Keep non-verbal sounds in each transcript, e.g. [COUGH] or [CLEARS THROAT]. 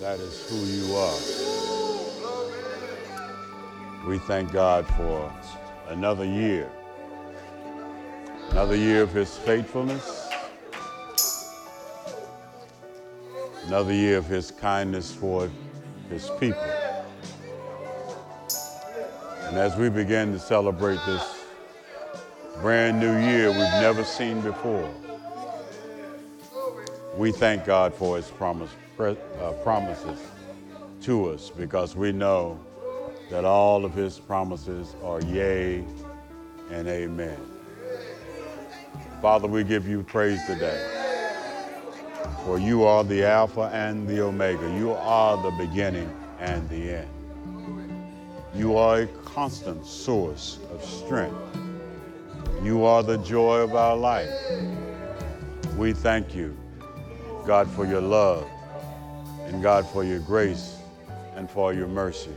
That is who you are. We thank God for another year, another year of His faithfulness, another year of His kindness toward His people. And as we begin to celebrate this brand new year we've never seen before, we thank God for His promise, uh, promises to us because we know that all of His promises are yea and amen. Father, we give you praise today. For you are the Alpha and the Omega. You are the beginning and the end. You are a constant source of strength. You are the joy of our life. We thank you God, for your love, and God, for your grace, and for your mercy.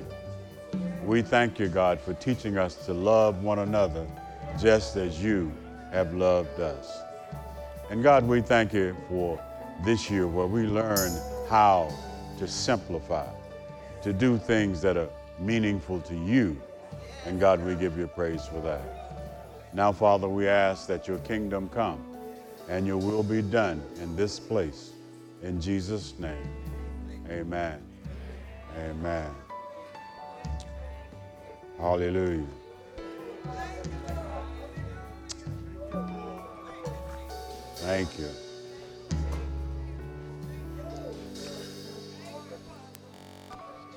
We thank you, God, for teaching us to love one another just as you have loved us. And God, we thank you for this year where we learn how to simplify, to do things that are meaningful to you. And God, we give you praise for that. Now, Father, we ask that your kingdom come and your will be done in this place in Jesus' name, amen. Amen. Hallelujah. Thank you.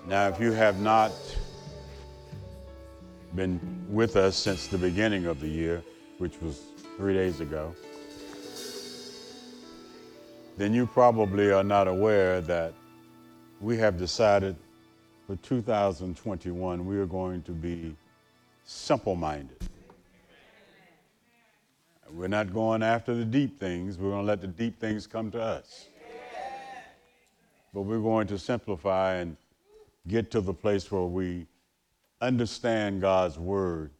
Now, if you have not been with us since the beginning of the year, which was three days ago, then you probably are not aware that we have decided for 2021 we are going to be simple minded. We're not going after the deep things, we're going to let the deep things come to us. But we're going to simplify and get to the place where we understand God's word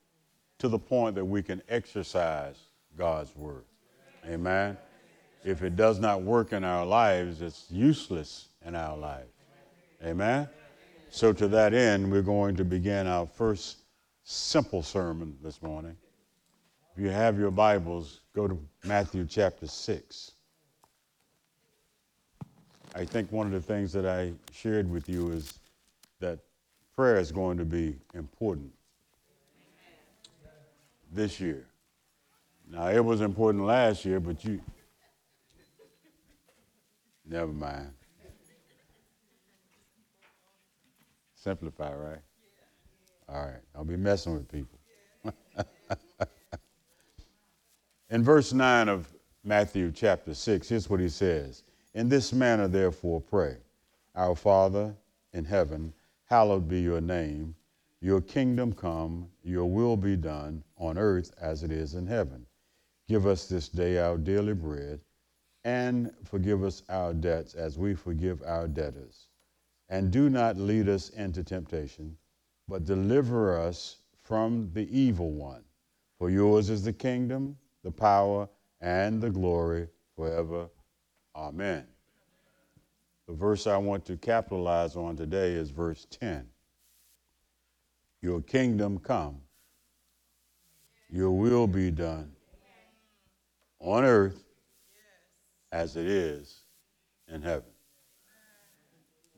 to the point that we can exercise God's word. Amen if it does not work in our lives, it's useless in our life. Amen? So, to that end, we're going to begin our first simple sermon this morning. If you have your Bibles, go to Matthew chapter 6. I think one of the things that I shared with you is that prayer is going to be important this year. Now, it was important last year, but you, Never mind. Simplify, right? All right. I'll be messing with people. [LAUGHS] In verse 9 of Matthew chapter 6, here's what he says In this manner, therefore, pray Our Father in heaven, hallowed be your name. Your kingdom come, your will be done on earth as it is in heaven. Give us this day our daily bread and forgive us our debts as we forgive our debtors. And do not lead us into temptation, but deliver us from the evil one. For yours is the kingdom, the power, and the glory forever. Amen. The verse I want to capitalize on today is verse 10. Your kingdom come, your will be done on earth as it is in heaven.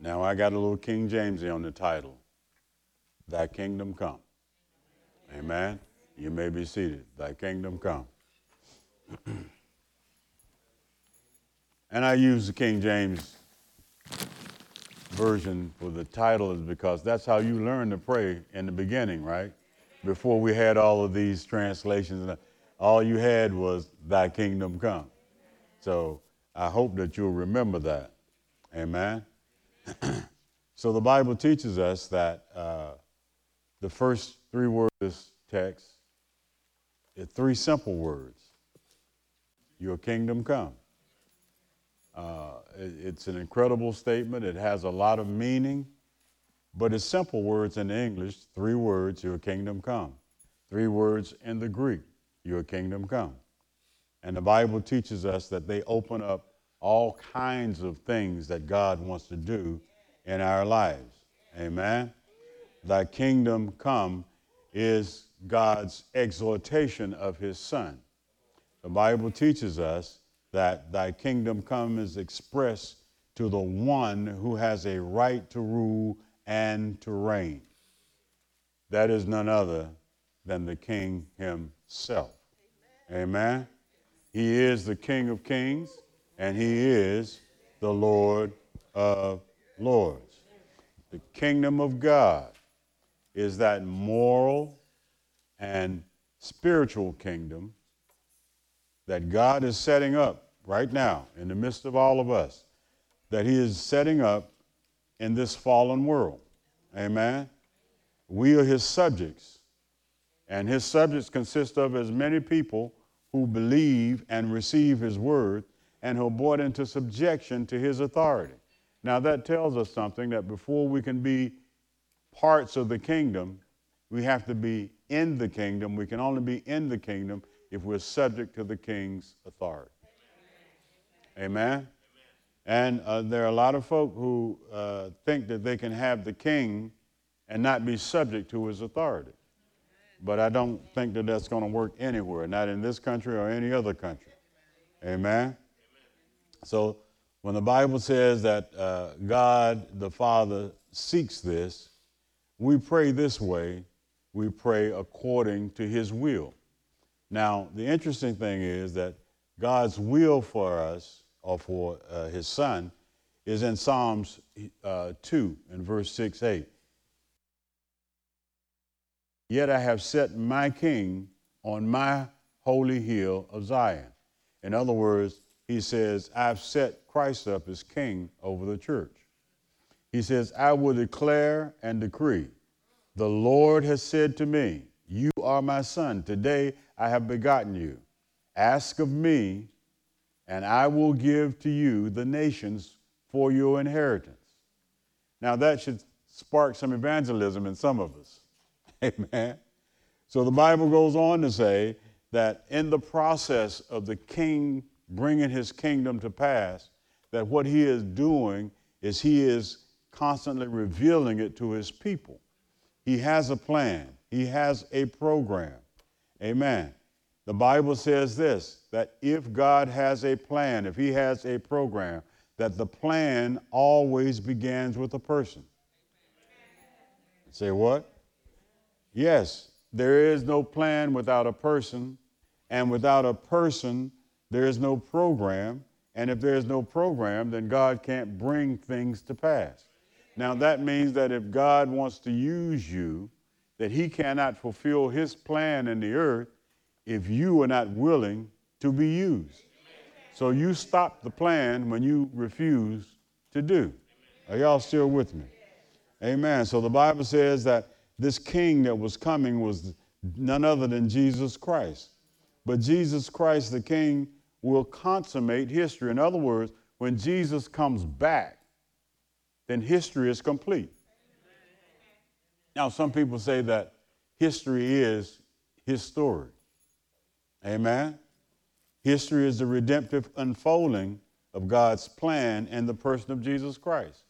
Now I got a little King James on the title. Thy kingdom come. Amen. You may be seated. Thy kingdom come. [CLEARS THROAT] and I use the King James version for the title is because that's how you learn to pray in the beginning, right? Before we had all of these translations, all you had was thy kingdom come. So I hope that you'll remember that. Amen. [CLEARS THROAT] so the Bible teaches us that uh, the first three words of this text are three simple words Your kingdom come. Uh, it, it's an incredible statement. It has a lot of meaning, but it's simple words in English three words, Your kingdom come. Three words in the Greek, Your kingdom come. And the Bible teaches us that they open up all kinds of things that God wants to do in our lives. Amen. Thy kingdom come is God's exhortation of his son. The Bible teaches us that thy kingdom come is expressed to the one who has a right to rule and to reign. That is none other than the king himself. Amen. Amen. He is the king of kings and he is the Lord of lords. The kingdom of God is that moral and spiritual kingdom that God is setting up right now in the midst of all of us, that He is setting up in this fallen world. Amen. We are His subjects, and His subjects consist of as many people who believe and receive His word and who are brought into subjection to His authority. Now, that tells us something that before we can be parts of the kingdom, we have to be in the kingdom. We can only be in the kingdom if we're subject to the king's authority. Amen? Amen. And uh, there are a lot of folk who uh, think that they can have the king and not be subject to his authority. But I don't think that that's going to work anywhere, not in this country or any other country. Amen? So when the Bible says that uh, God the Father seeks this, we pray this way we pray according to his will. Now, the interesting thing is that God's will for us, or for uh, his son, is in Psalms uh, 2 and verse 6 8. Yet I have set my king on my holy hill of Zion. In other words, he says, I've set Christ up as king over the church. He says, I will declare and decree the Lord has said to me, You are my son. Today I have begotten you. Ask of me, and I will give to you the nations for your inheritance. Now, that should spark some evangelism in some of us. [LAUGHS] Amen. So the Bible goes on to say that in the process of the king bringing his kingdom to pass, that what he is doing is he is constantly revealing it to his people. He has a plan, He has a program. Amen. The Bible says this that if God has a plan, if He has a program, that the plan always begins with a person. Say what? Yes, there is no plan without a person, and without a person, there is no program. And if there is no program, then God can't bring things to pass. Now, that means that if God wants to use you, that he cannot fulfill his plan in the earth if you are not willing to be used. So you stop the plan when you refuse to do. Are y'all still with me? Amen. So the Bible says that this king that was coming was none other than Jesus Christ. But Jesus Christ, the king, will consummate history. In other words, when Jesus comes back, then history is complete. Now, some people say that history is his story. Amen? History is the redemptive unfolding of God's plan in the person of Jesus Christ.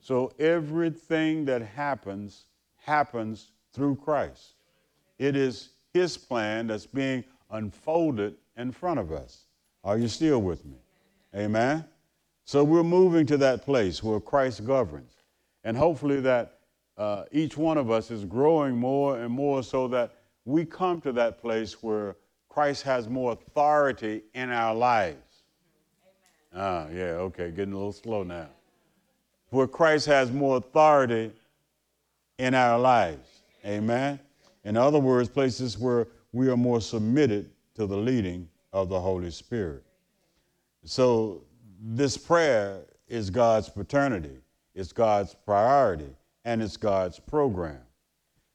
So everything that happens, happens through Christ. It is his plan that's being unfolded in front of us. Are you still with me? Amen? So we're moving to that place where Christ governs. And hopefully that uh, each one of us is growing more and more so that we come to that place where Christ has more authority in our lives. Ah, yeah, okay, getting a little slow now. Where Christ has more authority in our lives. Amen. In other words, places where we are more submitted to the leading of the Holy Spirit. So this prayer is God's paternity, it's God's priority, and it's God's program.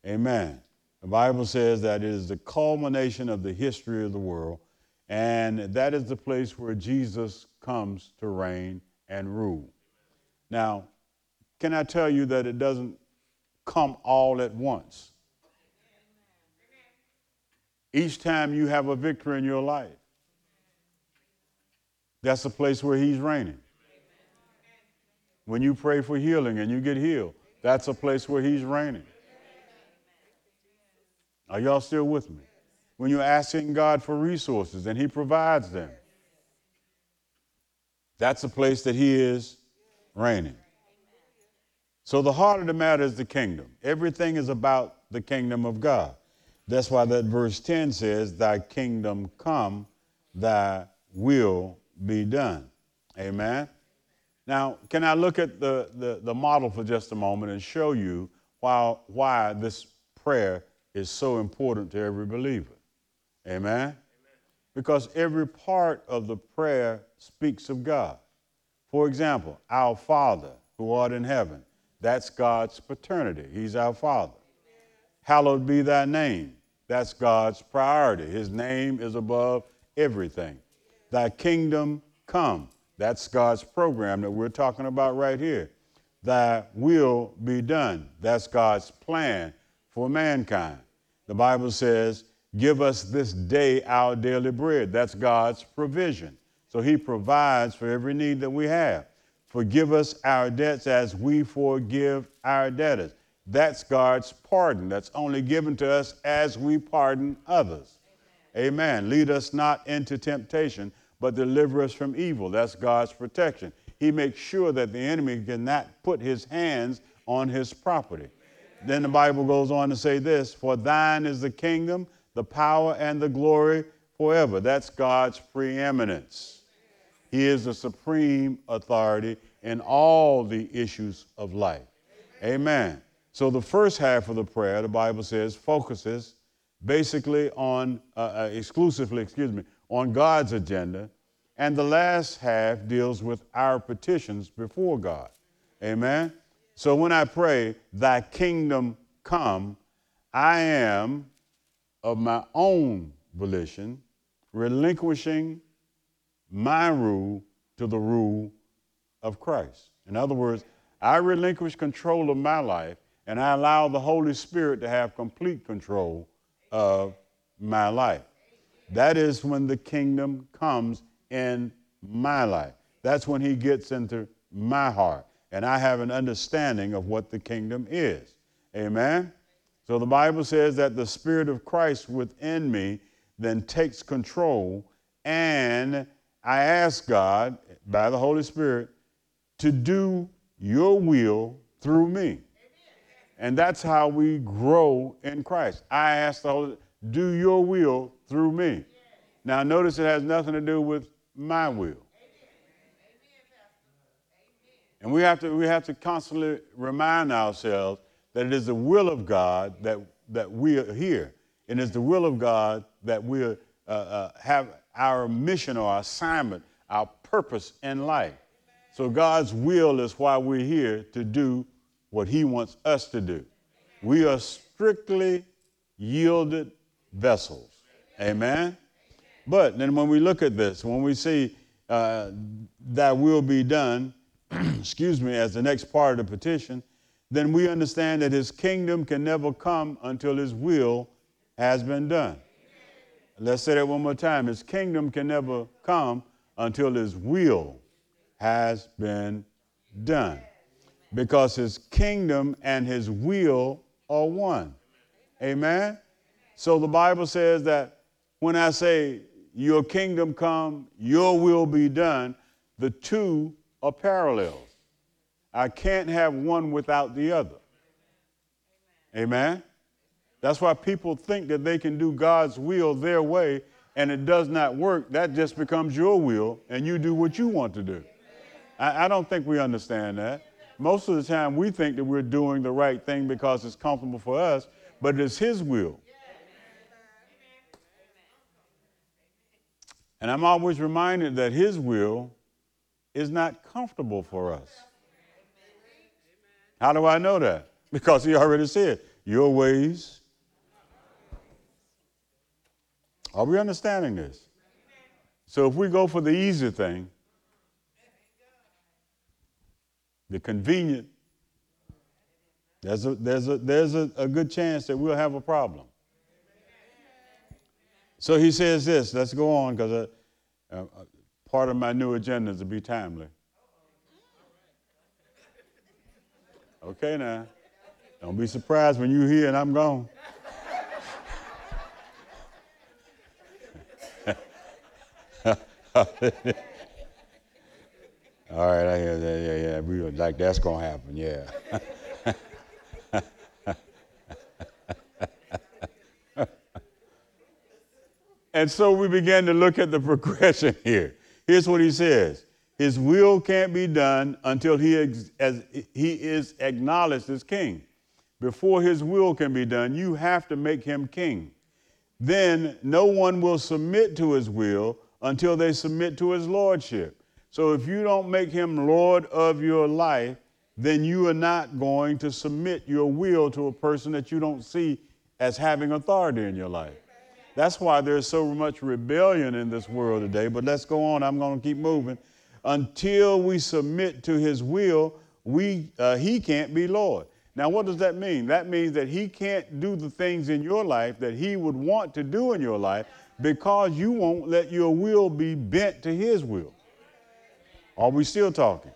Amen. The Bible says that it is the culmination of the history of the world, and that is the place where Jesus comes to reign and rule. Now, can I tell you that it doesn't come all at once? Each time you have a victory in your life, that's the place where he's reigning. When you pray for healing and you get healed, that's a place where He's reigning. Are y'all still with me? When you're asking God for resources and He provides them, that's a place that He is reigning. So the heart of the matter is the kingdom. Everything is about the kingdom of God. That's why that verse 10 says, Thy kingdom come, thy will be done. Amen. Now, can I look at the, the, the model for just a moment and show you why, why this prayer is so important to every believer? Amen? Amen? Because every part of the prayer speaks of God. For example, our Father who art in heaven, that's God's paternity. He's our Father. Hallowed be thy name. That's God's priority. His name is above everything. Thy kingdom come. That's God's program that we're talking about right here. Thy will be done. That's God's plan for mankind. The Bible says, Give us this day our daily bread. That's God's provision. So He provides for every need that we have. Forgive us our debts as we forgive our debtors. That's God's pardon. That's only given to us as we pardon others. Amen. Amen. Lead us not into temptation, but deliver us from evil. That's God's protection. He makes sure that the enemy cannot put his hands on his property. Then the Bible goes on to say this For thine is the kingdom, the power, and the glory forever. That's God's preeminence. He is the supreme authority in all the issues of life. Amen. So the first half of the prayer, the Bible says, focuses basically on, uh, uh, exclusively, excuse me, on God's agenda. And the last half deals with our petitions before God. Amen? So when I pray, Thy kingdom come, I am of my own volition relinquishing my rule to the rule of Christ. In other words, I relinquish control of my life and I allow the Holy Spirit to have complete control of my life. That is when the kingdom comes in my life. That's when he gets into my heart. And I have an understanding of what the kingdom is. Amen? So the Bible says that the Spirit of Christ within me then takes control, and I ask God, by the Holy Spirit, to do your will through me. And that's how we grow in Christ. I ask the Holy, do your will through me. Now, notice it has nothing to do with my will. And we have to, we have to constantly remind ourselves that it is the will of God that, that we are here. And it's the will of God that we uh, uh, have our mission or assignment, our purpose in life. So God's will is why we're here to do what He wants us to do. We are strictly yielded vessels. Amen? But then when we look at this, when we see uh, that will be done, [CLEARS THROAT] excuse me, as the next part of the petition, then we understand that his kingdom can never come until his will has been done. Let's say that one more time. His kingdom can never come until his will has been done because his kingdom and his will are one. Amen? So the Bible says that when I say, Your kingdom come, your will be done, the two are parallels. I can't have one without the other. Amen? That's why people think that they can do God's will their way and it does not work. That just becomes your will and you do what you want to do. I, I don't think we understand that. Most of the time, we think that we're doing the right thing because it's comfortable for us, but it's His will. And I'm always reminded that His will is not comfortable for us. How do I know that? Because He already said, Your ways. Are we understanding this? So if we go for the easy thing, the convenient, there's a, there's a, there's a, a good chance that we'll have a problem. So he says this. Let's go on because uh, uh, part of my new agenda is to be timely. Okay, now. Don't be surprised when you hear and I'm gone. [LAUGHS] All right, I hear that. Yeah, yeah. We like that's gonna happen. Yeah. [LAUGHS] and so we began to look at the [LAUGHS] progression here. Here's what he says: His will can't be done until he ex- as he is acknowledged as king. Before his will can be done, you have to make him king. Then no one will submit to his will until they submit to his lordship. So if you don't make him Lord of your life, then you are not going to submit your will to a person that you don't see as having authority in your life. That's why there's so much rebellion in this world today. But let's go on. I'm going to keep moving. Until we submit to his will, we, uh, he can't be Lord. Now, what does that mean? That means that he can't do the things in your life that he would want to do in your life because you won't let your will be bent to his will. Are we still talking?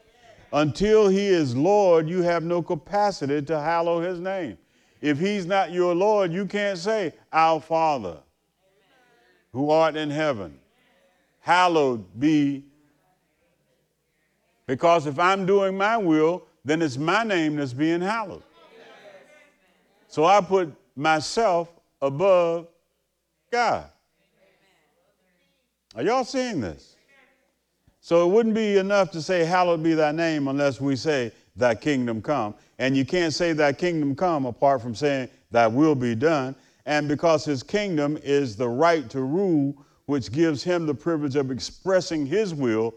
Until he is Lord, you have no capacity to hallow his name. If he's not your Lord, you can't say, Our Father, who art in heaven, hallowed be. Because if I'm doing my will, then it's my name that's being hallowed. So I put myself above God. Are y'all seeing this? So it wouldn't be enough to say, Hallowed be thy name, unless we say, Thy kingdom come. And you can't say, Thy kingdom come apart from saying, Thy will be done. And because his kingdom is the right to rule, which gives him the privilege of expressing his will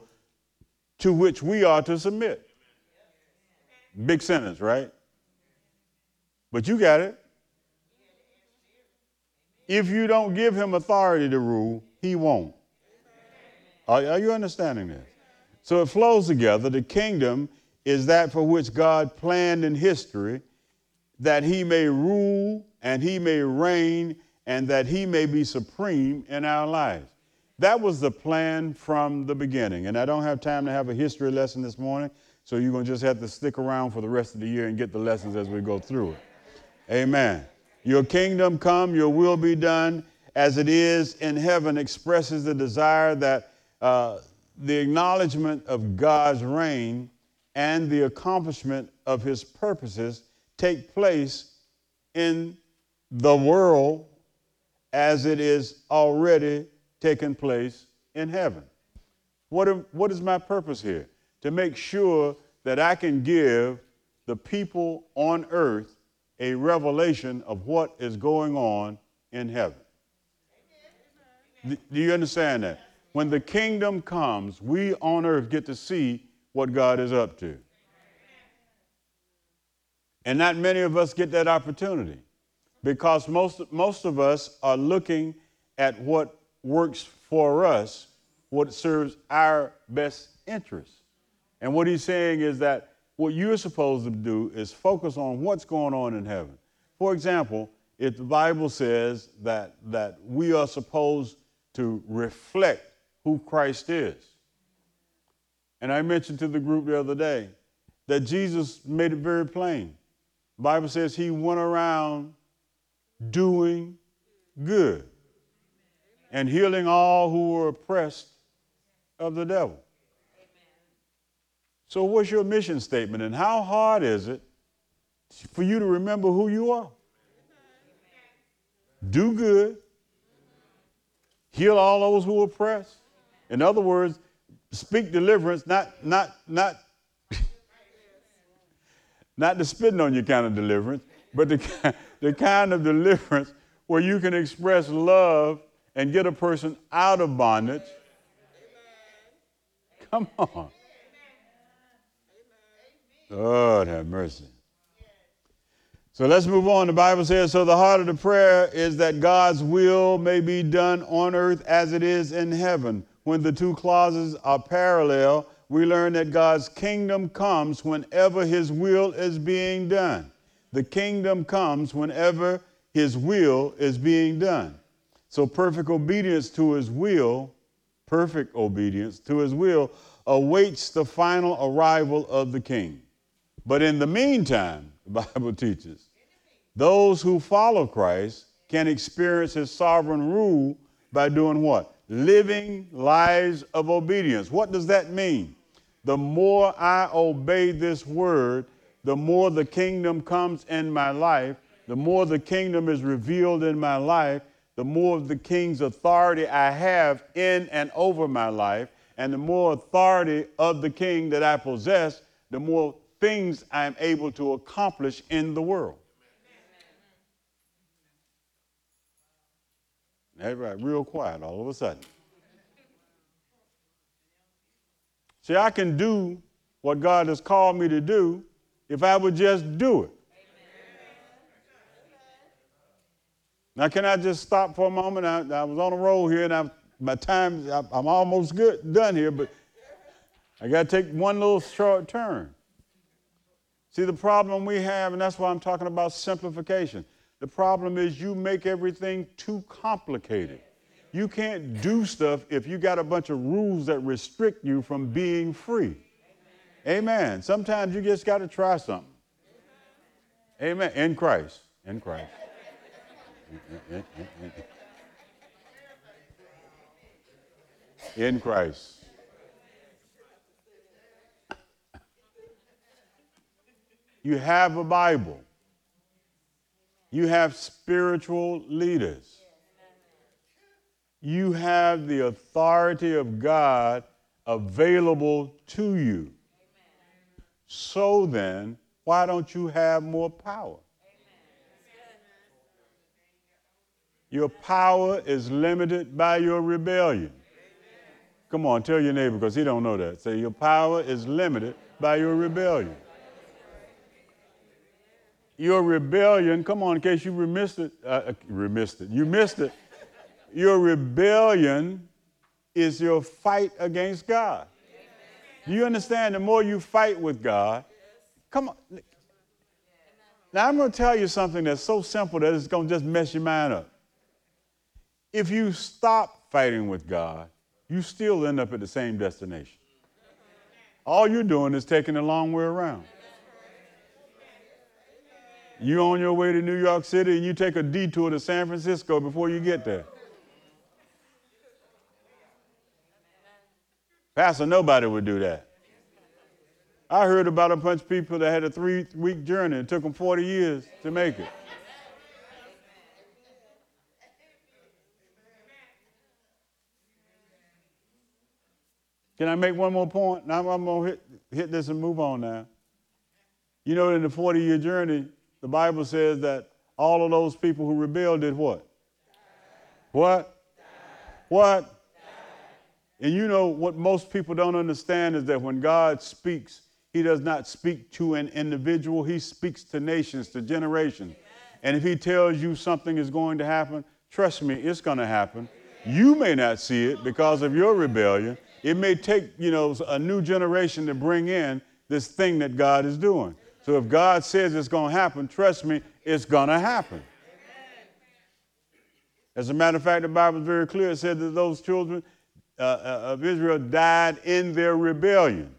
to which we are to submit. Big sentence, right? But you got it. If you don't give him authority to rule, he won't. Are, are you understanding this? So it flows together. The kingdom is that for which God planned in history that he may rule and he may reign and that he may be supreme in our lives. That was the plan from the beginning. And I don't have time to have a history lesson this morning, so you're going to just have to stick around for the rest of the year and get the lessons as we go through it. Amen. Your kingdom come, your will be done as it is in heaven expresses the desire that uh, the acknowledgement of God's reign and the accomplishment of his purposes take place in the world as it is already taking place in heaven. What, what is my purpose here? To make sure that I can give the people on earth a revelation of what is going on in heaven. Do you understand that? when the kingdom comes, we on earth get to see what God is up to. And not many of us get that opportunity because most, most of us are looking at what works for us, what serves our best interests. And what he's saying is that what you're supposed to do is focus on what's going on in heaven. For example, if the Bible says that, that we are supposed to reflect who Christ is. And I mentioned to the group the other day that Jesus made it very plain. The Bible says he went around doing good and healing all who were oppressed of the devil. So, what's your mission statement, and how hard is it for you to remember who you are? Do good, heal all those who are oppressed, in other words, speak deliverance, not, not, not, [LAUGHS] not the spitting on you kind of deliverance, but the, [LAUGHS] the kind of deliverance where you can express love and get a person out of bondage. Come on. Lord have mercy. So let's move on. The Bible says, So the heart of the prayer is that God's will may be done on earth as it is in heaven when the two clauses are parallel, we learn that God's kingdom comes whenever his will is being done. The kingdom comes whenever his will is being done. So perfect obedience to his will, perfect obedience to his will, awaits the final arrival of the king. But in the meantime, [LAUGHS] the Bible teaches, those who follow Christ can experience his sovereign rule by doing what? Living lives of obedience. What does that mean? The more I obey this word, the more the kingdom comes in my life, the more the kingdom is revealed in my life, the more of the king's authority I have in and over my life, and the more authority of the king that I possess, the more things I'm able to accomplish in the world. Everybody real quiet all of a sudden. See, I can do what God has called me to do if I would just do it. Now, can I just stop for a moment? I, I was on a roll here, and I, my time, I, I'm almost good, done here, but I got to take one little short turn. See, the problem we have, and that's why I'm talking about simplification. The problem is you make everything too complicated. You can't do stuff if you got a bunch of rules that restrict you from being free. Amen. Sometimes you just got to try something. Amen. In Christ. In Christ. In Christ. You have a Bible. You have spiritual leaders. You have the authority of God available to you. So then, why don't you have more power? Your power is limited by your rebellion. Come on, tell your neighbor because he don't know that. Say your power is limited by your rebellion your rebellion, come on, in case you missed it, uh, uh missed it, you missed it. Your rebellion is your fight against God. Do you understand? The more you fight with God, come on. Now, I'm going to tell you something that's so simple that it's going to just mess your mind up. If you stop fighting with God, you still end up at the same destination. All you're doing is taking the long way around. You're on your way to New York City and you take a detour to San Francisco before you get there. Pastor, nobody would do that. I heard about a bunch of people that had a three week journey. It took them 40 years to make it. Can I make one more point? Now I'm going to hit, hit this and move on now. You know, in the 40 year journey, the Bible says that all of those people who rebelled did what? What? What? And you know what most people don't understand is that when God speaks, He does not speak to an individual, He speaks to nations, to generations. And if He tells you something is going to happen, trust me, it's going to happen. You may not see it because of your rebellion. It may take, you know, a new generation to bring in this thing that God is doing. So if God says it's going to happen, trust me, it's going to happen. As a matter of fact, the Bible is very clear. It said that those children uh, uh of Israel died in their rebellion.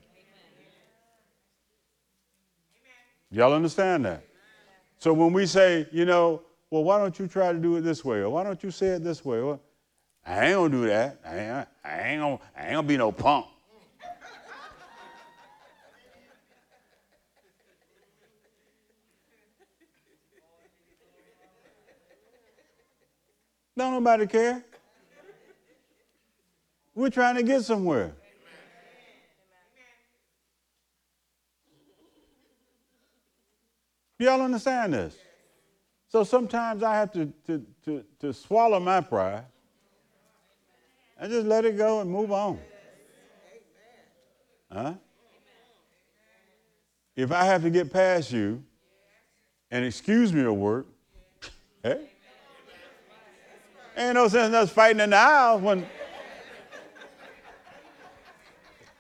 Y'all understand that? So when we say, you know, well, why don't you try to do it this way? Or why don't you say it this way? Well, I ain't gonna do that. I ain't, I ain't, gonna, I ain't gonna be no punk. Don't nobody care. We're trying to get somewhere. Y'all understand this? So sometimes I have to, to, to, to swallow my pride and just let it go and move on. Huh? If I have to get past you and excuse me of work, [LAUGHS] hey, Ain't no sense in us fighting in the aisle when.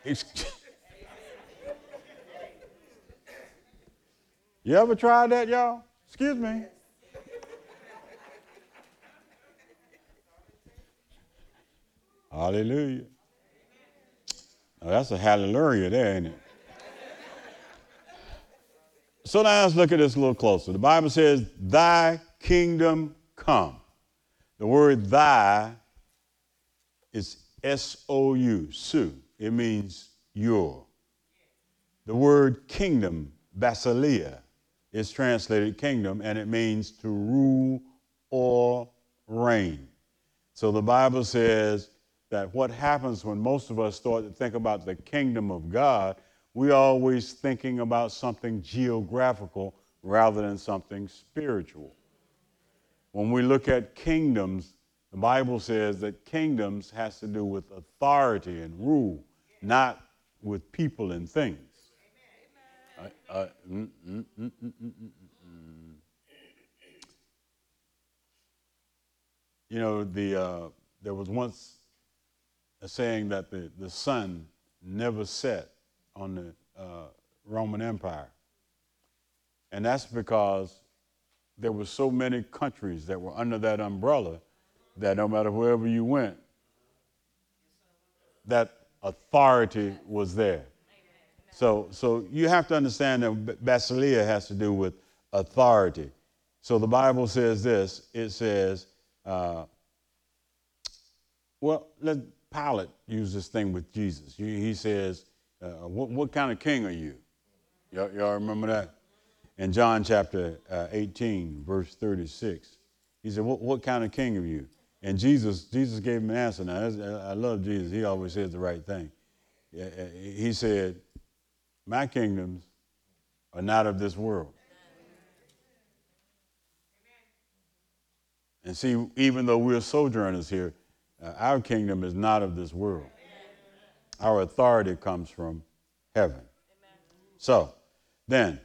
[LAUGHS] you ever tried that, y'all? Excuse me. Hallelujah. Oh, that's a hallelujah there, ain't it? so now let's look at this a little closer. The Bible says, Thy kingdom come. The word thy is S O U, su. It means your. The word kingdom, basileia, is translated kingdom, and it means to rule or reign. So the Bible says that what happens when most of us start to think about the kingdom of God, we're always thinking about something geographical rather than something spiritual. When we look at kingdoms, the Bible says that kingdoms has to do with authority and rule, not with people and things. Uh, uh, mm, mm, mm, you know, the, uh, there was once a saying that the, the sun never set on the uh, Roman Empire. And that's because there were so many countries that were under that umbrella that no matter wherever you went, that authority was there. So, so you have to understand that basileia has to do with authority. So the Bible says this it says, uh, well, let Pilate use this thing with Jesus. He says, uh, what, what, kind of king are you? Y'all, y'all remember that? In John chapter uh, 18, verse 36, he said, what, what kind of king are you? And Jesus, Jesus gave him an answer. Now, I love Jesus. He always says the right thing. He said, My kingdoms are not of this world. And see, even though we're sojourners here, uh, our kingdom is not of this world. Our authority comes from heaven. So, then,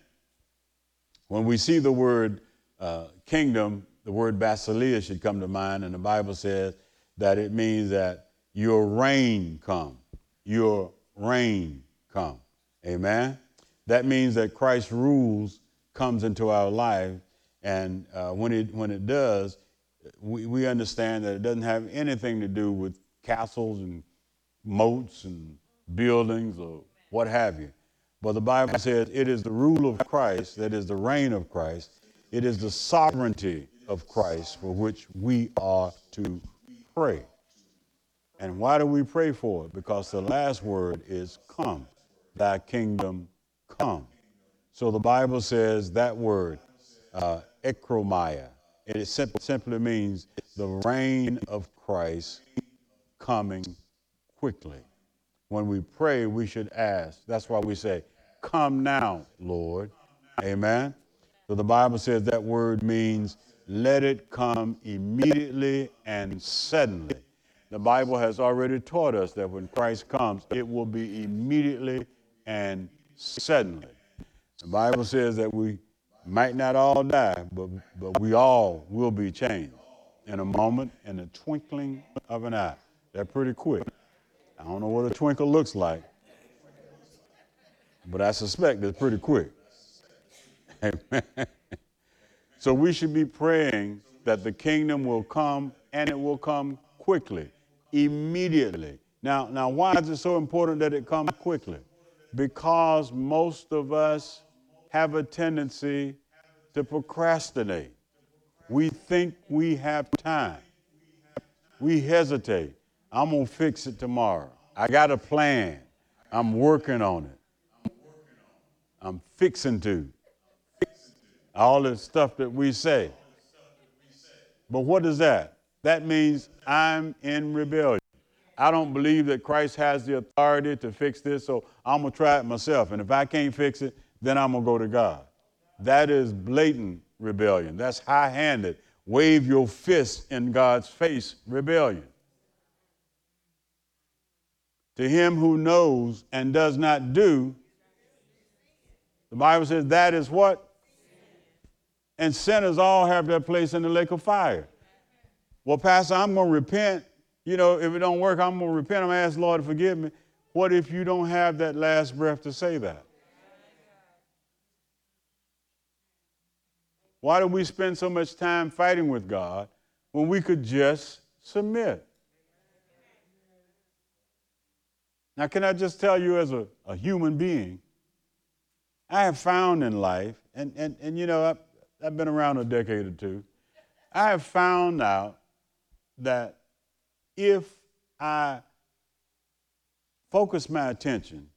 when we see the word uh, kingdom the word basileia should come to mind, and the Bible says that it means that your reign come. Your reign come. Amen? That means that Christ's rules comes into our life, and uh, when, it, when it does, we, we understand that it doesn't have anything to do with castles and moats and buildings or what have you. But the Bible says it is the rule of Christ, that is the reign of Christ, it is the sovereignty of Christ for which we are to pray. And why do we pray for it? Because the last word is come, thy kingdom come. So the Bible says that word, uh, ekromia, it simply means the reign of Christ coming quickly. When we pray, we should ask. That's why we say, Come now, Lord. Amen. So the Bible says that word means let it come immediately and suddenly. The Bible has already taught us that when Christ comes, it will be immediately and suddenly. The Bible says that we might not all die, but, but we all will be changed in a moment, in the twinkling of an eye. They're pretty quick. I don't know what a twinkle looks like, but I suspect it's pretty quick. [LAUGHS] Amen. So we should be praying that the kingdom will come and it will come quickly, immediately. Now, now why is it so important that it comes quickly? Because most of us have a tendency to procrastinate. We think we have time. We hesitate. I'm going to fix it tomorrow. I got a plan. I'm working on it. I'm fixing to all the stuff that we say. But what is that? That means I'm in rebellion. I don't believe that Christ has the authority to fix this, so I'm going to try it myself. And if I can't fix it, then I'm going to go to God. That is blatant rebellion. That's high handed. Wave your fist in God's face rebellion. To him who knows and does not do, the Bible says that is what? And sinners all have their place in the lake of fire. Well, Pastor, I'm going to repent. You know, if it don't work, I'm going to repent. I'm going to ask Lord to forgive me. What if you don't have that last breath to say that? Why do we spend so much time fighting with God when we could just submit? Now, can I just tell you as a, a human being, I have found in life, and, and, and you know, I've, I've been around a decade or two, I have found out that if I focus my attention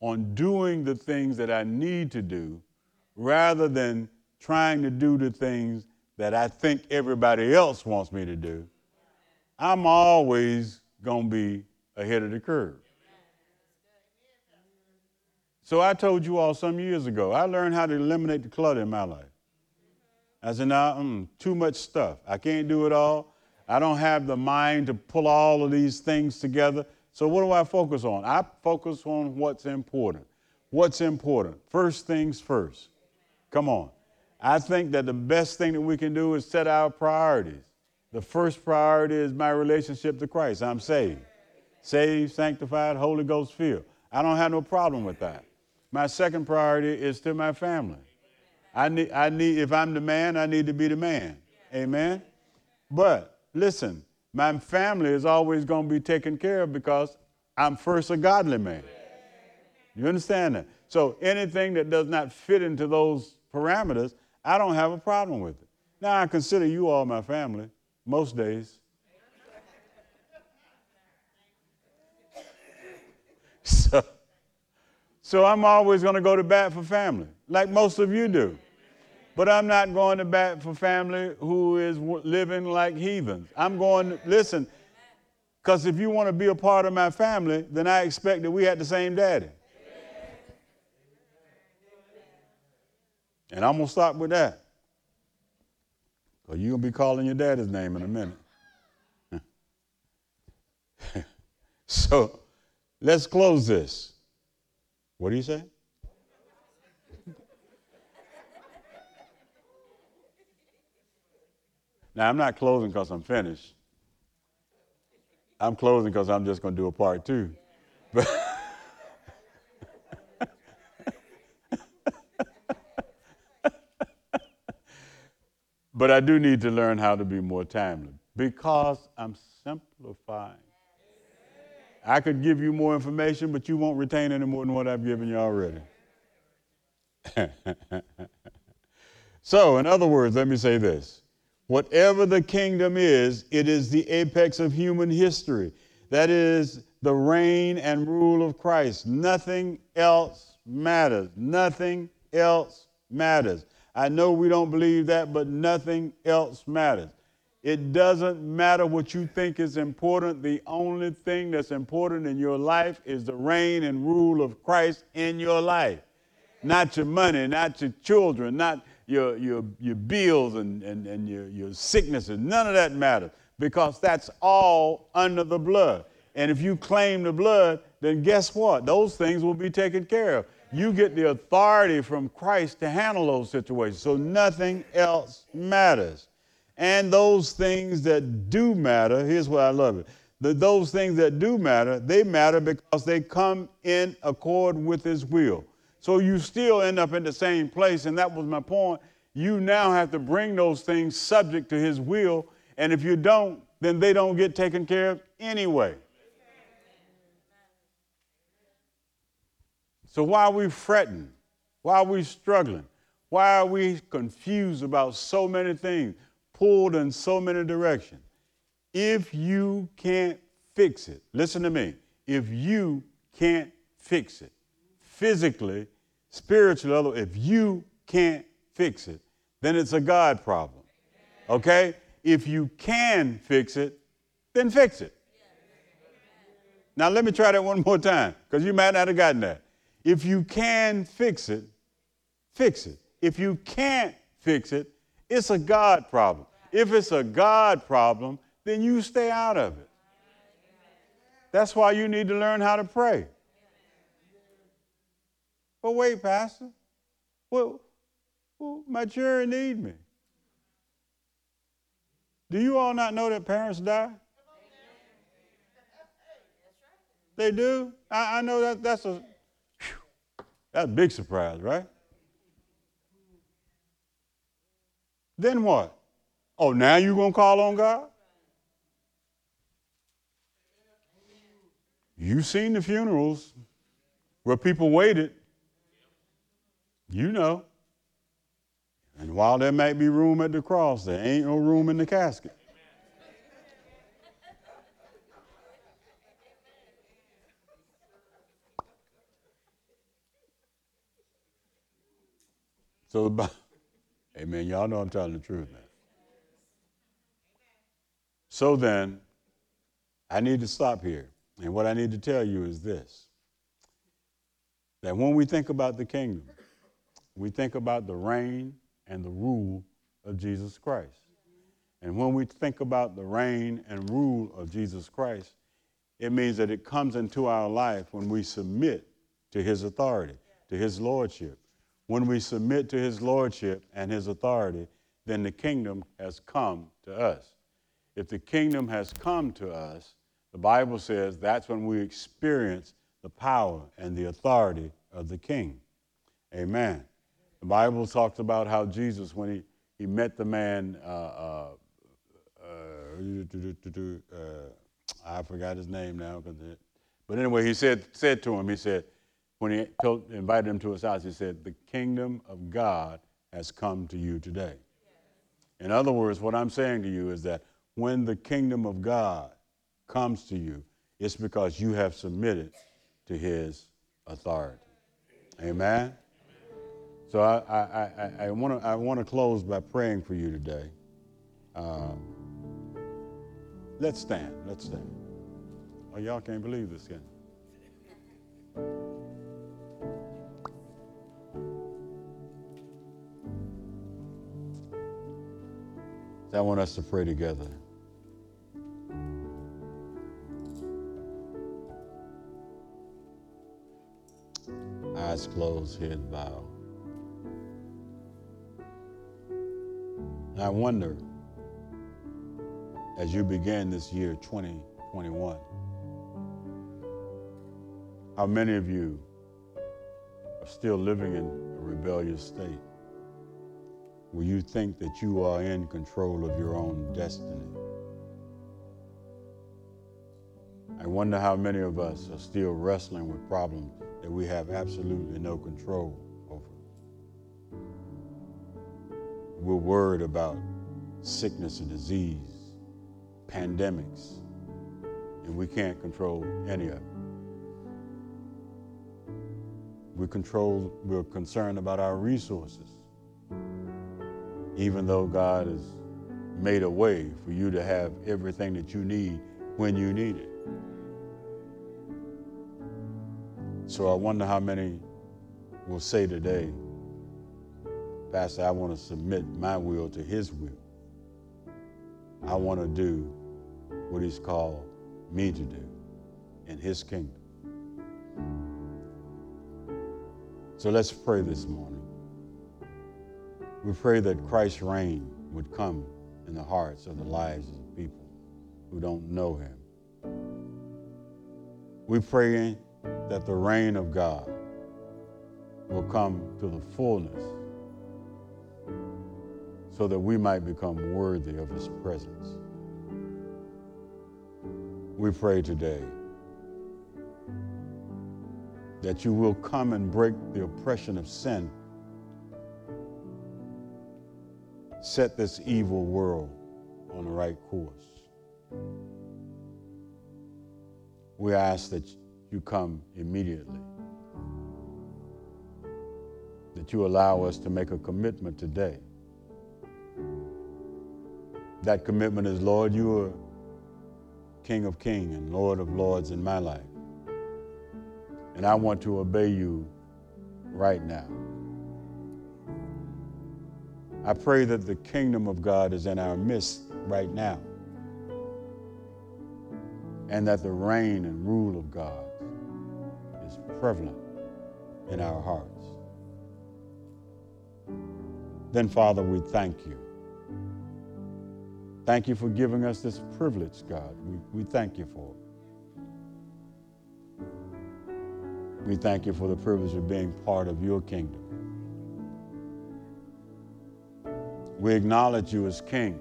on doing the things that I need to do rather than trying to do the things that I think everybody else wants me to do, I'm always going to be ahead of the curve. So I told you all some years ago, I learned how to eliminate the clutter in my life. I said, now, mm, too much stuff. I can't do it all. I don't have the mind to pull all of these things together. So what do I focus on? I focus on what's important. What's important? First things first. Come on. I think that the best thing that we can do is set our priorities. The first priority is my relationship to Christ. I'm saved. Saved, sanctified, Holy Ghost filled. I don't have no problem with that. My second priority is to my family. I need, I need, if I'm the man, I need to be the man. Amen. But listen, my family is always going to be taken care of because I'm first a godly man. You understand that? So anything that does not fit into those parameters, I don't have a problem with it. Now I consider you all my family most days. [LAUGHS] So, so I'm always going to go to bat for family, like most of you do. But I'm not going to bat for family who is living like heathens. I'm going, to, listen, because if you want to be a part of my family, then I expect that we had the same daddy. And I'm going to stop with that. Because you're going to be calling your daddy's name in a minute. [LAUGHS] so let's close this. What do you say? Now, I'm not closing because I'm finished. I'm closing because I'm just going to do a part two. But, [LAUGHS] but I do need to learn how to be more timely because I'm simplifying. I could give you more information, but you won't retain any more than what I've given you already. [LAUGHS] so, in other words, let me say this Whatever the kingdom is, it is the apex of human history. That is the reign and rule of Christ. Nothing else matters. Nothing else matters. I know we don't believe that, but nothing else matters. It doesn't matter what you think is important. The only thing that's important in your life is the reign and rule of Christ in your life. Not your money, not your children, not your, your, your bills and, and, and your, your sicknesses. None of that matters because that's all under the blood. And if you claim the blood, then guess what? Those things will be taken care of. You get the authority from Christ to handle those situations. So nothing else matters. And those things that do matter, here's what I love it. The, those things that do matter, they matter because they come in accord with His will. So you still end up in the same place. And that was my point. You now have to bring those things subject to His will. And if you don't, then they don't get taken care of anyway. So why are we fretting? Why are we struggling? Why are we confused about so many things, pulled in so many directions? If you can't fix it, listen to me. If you can't fix it, physically, spiritually, if you can't fix it, then it's a God problem. Okay? If you can fix it, then fix it. Now, let me try that one more time because you might not have gotten that. If you can fix it, fix it. If you can't fix it, it's a God problem. If it's a God problem, then you stay out of it. That's why you need to learn how to pray. But wait, Pastor. Well, well, my children need me. Do you all not know that parents die? They do. I, I know that that's a whew, that's a big surprise, right? Then what? Oh, now you're gonna call on God? You've seen the funerals where people waited You know. And while there might be room at the cross, there ain't no room in the casket. So, amen. Y'all know I'm telling the truth, man. So then, I need to stop here. And what I need to tell you is this that when we think about the kingdom, we think about the reign and the rule of Jesus Christ. And when we think about the reign and rule of Jesus Christ, it means that it comes into our life when we submit to his authority, to his lordship. When we submit to his lordship and his authority, then the kingdom has come to us. If the kingdom has come to us, the Bible says that's when we experience the power and the authority of the king. Amen. The Bible talks about how Jesus, when he, he met the man, uh, uh, uh, I forgot his name now. But anyway, he said, said to him, he said, when he told, invited him to his house, he said, The kingdom of God has come to you today. In other words, what I'm saying to you is that when the kingdom of God comes to you, it's because you have submitted to his authority. Amen? So I, I, I, I want to I wanna close by praying for you today. Um, let's stand. Let's stand. Oh, y'all can't believe this, can I want us to pray together. Eyes closed, head bowed. I wonder, as you begin this year 2021, how many of you are still living in a rebellious state where you think that you are in control of your own destiny? I wonder how many of us are still wrestling with problems that we have absolutely no control we're worried about sickness and disease, pandemics, and we can't control any of it. We control, we're concerned about our resources, even though God has made a way for you to have everything that you need when you need it. So I wonder how many will say today, Pastor, I want to submit my will to His will. I want to do what He's called me to do in His kingdom. So let's pray this morning. We pray that Christ's reign would come in the hearts of the lives of the people who don't know Him. We pray that the reign of God will come to the fullness so that we might become worthy of his presence. We pray today that you will come and break the oppression of sin, set this evil world on the right course. We ask that you come immediately, that you allow us to make a commitment today that commitment is, Lord, you are King of Kings and Lord of Lords in my life. And I want to obey you right now. I pray that the kingdom of God is in our midst right now. And that the reign and rule of God is prevalent in our hearts. Then, Father, we thank you Thank you for giving us this privilege, God. We, we thank you for it. We thank you for the privilege of being part of your kingdom. We acknowledge you as King.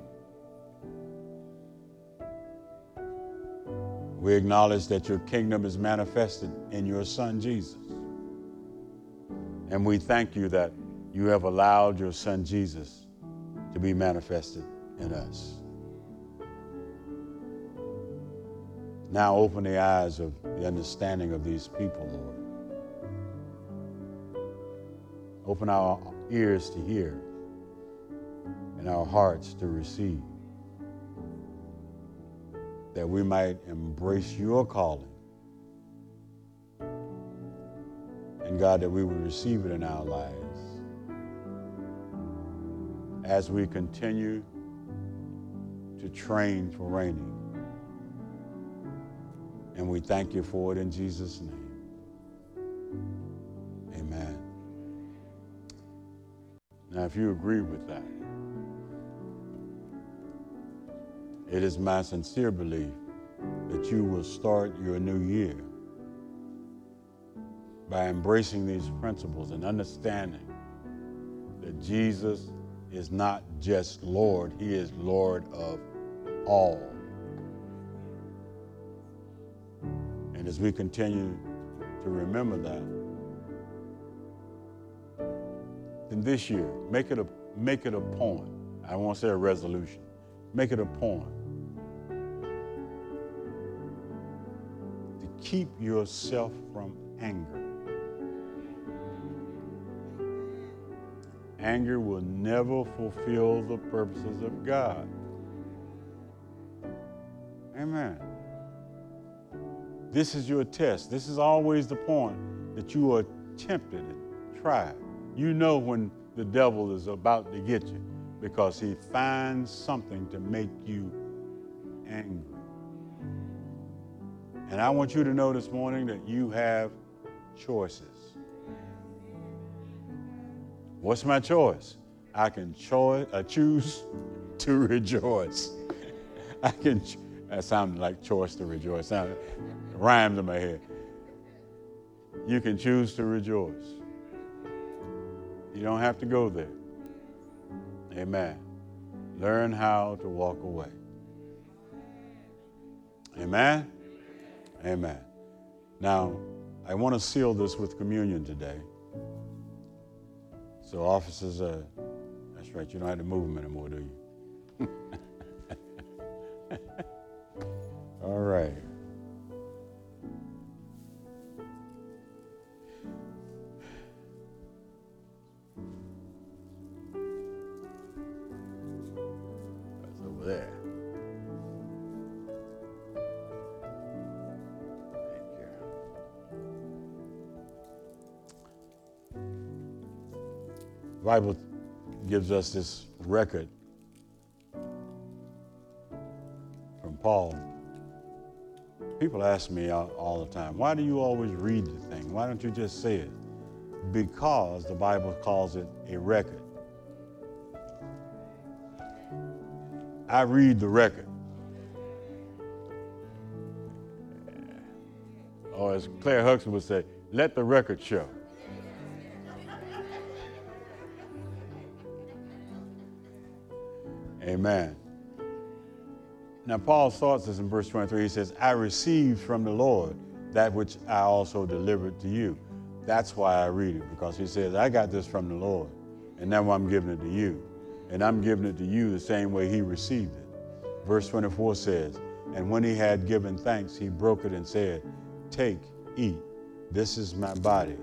We acknowledge that your kingdom is manifested in your Son, Jesus. And we thank you that you have allowed your son Jesus to be manifested in us. Now open the eyes of the understanding of these people, Lord. Open our ears to hear and our hearts to receive, that we might embrace your calling. And God, that we would receive it in our lives as we continue to train for reigning. And we thank you for it in Jesus' name. Amen. Now, if you agree with that, it is my sincere belief that you will start your new year by embracing these principles and understanding that Jesus is not just Lord, He is Lord of all. And as we continue to remember that, then this year, make it a, make it a point. I won't say a resolution. Make it a point to keep yourself from anger. Anger will never fulfill the purposes of God. Amen. This is your test. This is always the point that you are tempted and tried. You know when the devil is about to get you because he finds something to make you angry. And I want you to know this morning that you have choices. What's my choice? I can choose [LAUGHS] to rejoice. [LAUGHS] I can. That sounded like choice to rejoice. Rhymes in my head. You can choose to rejoice. You don't have to go there. Amen. Learn how to walk away. Amen. Amen. Now, I want to seal this with communion today. So, officers, uh, that's right, you don't have to move them anymore, do you? [LAUGHS] All right. Bible gives us this record from Paul. People ask me all, the time, why do you always read the thing? Why don't you just say it? Because the Bible calls it a record. I read the record. Or as Claire Huxley would say, let the record show. Amen. Now, Paul starts this in verse 23. He says, I received from the Lord that which I also delivered to you. That's why I read it, because he says, I got this from the Lord, and now I'm giving it to you. And I'm giving it to you the same way he received it. Verse 24 says, And when he had given thanks, he broke it and said, Take, eat. This is my body,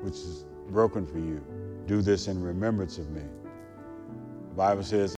which is broken for you. Do this in remembrance of me. The Bible says,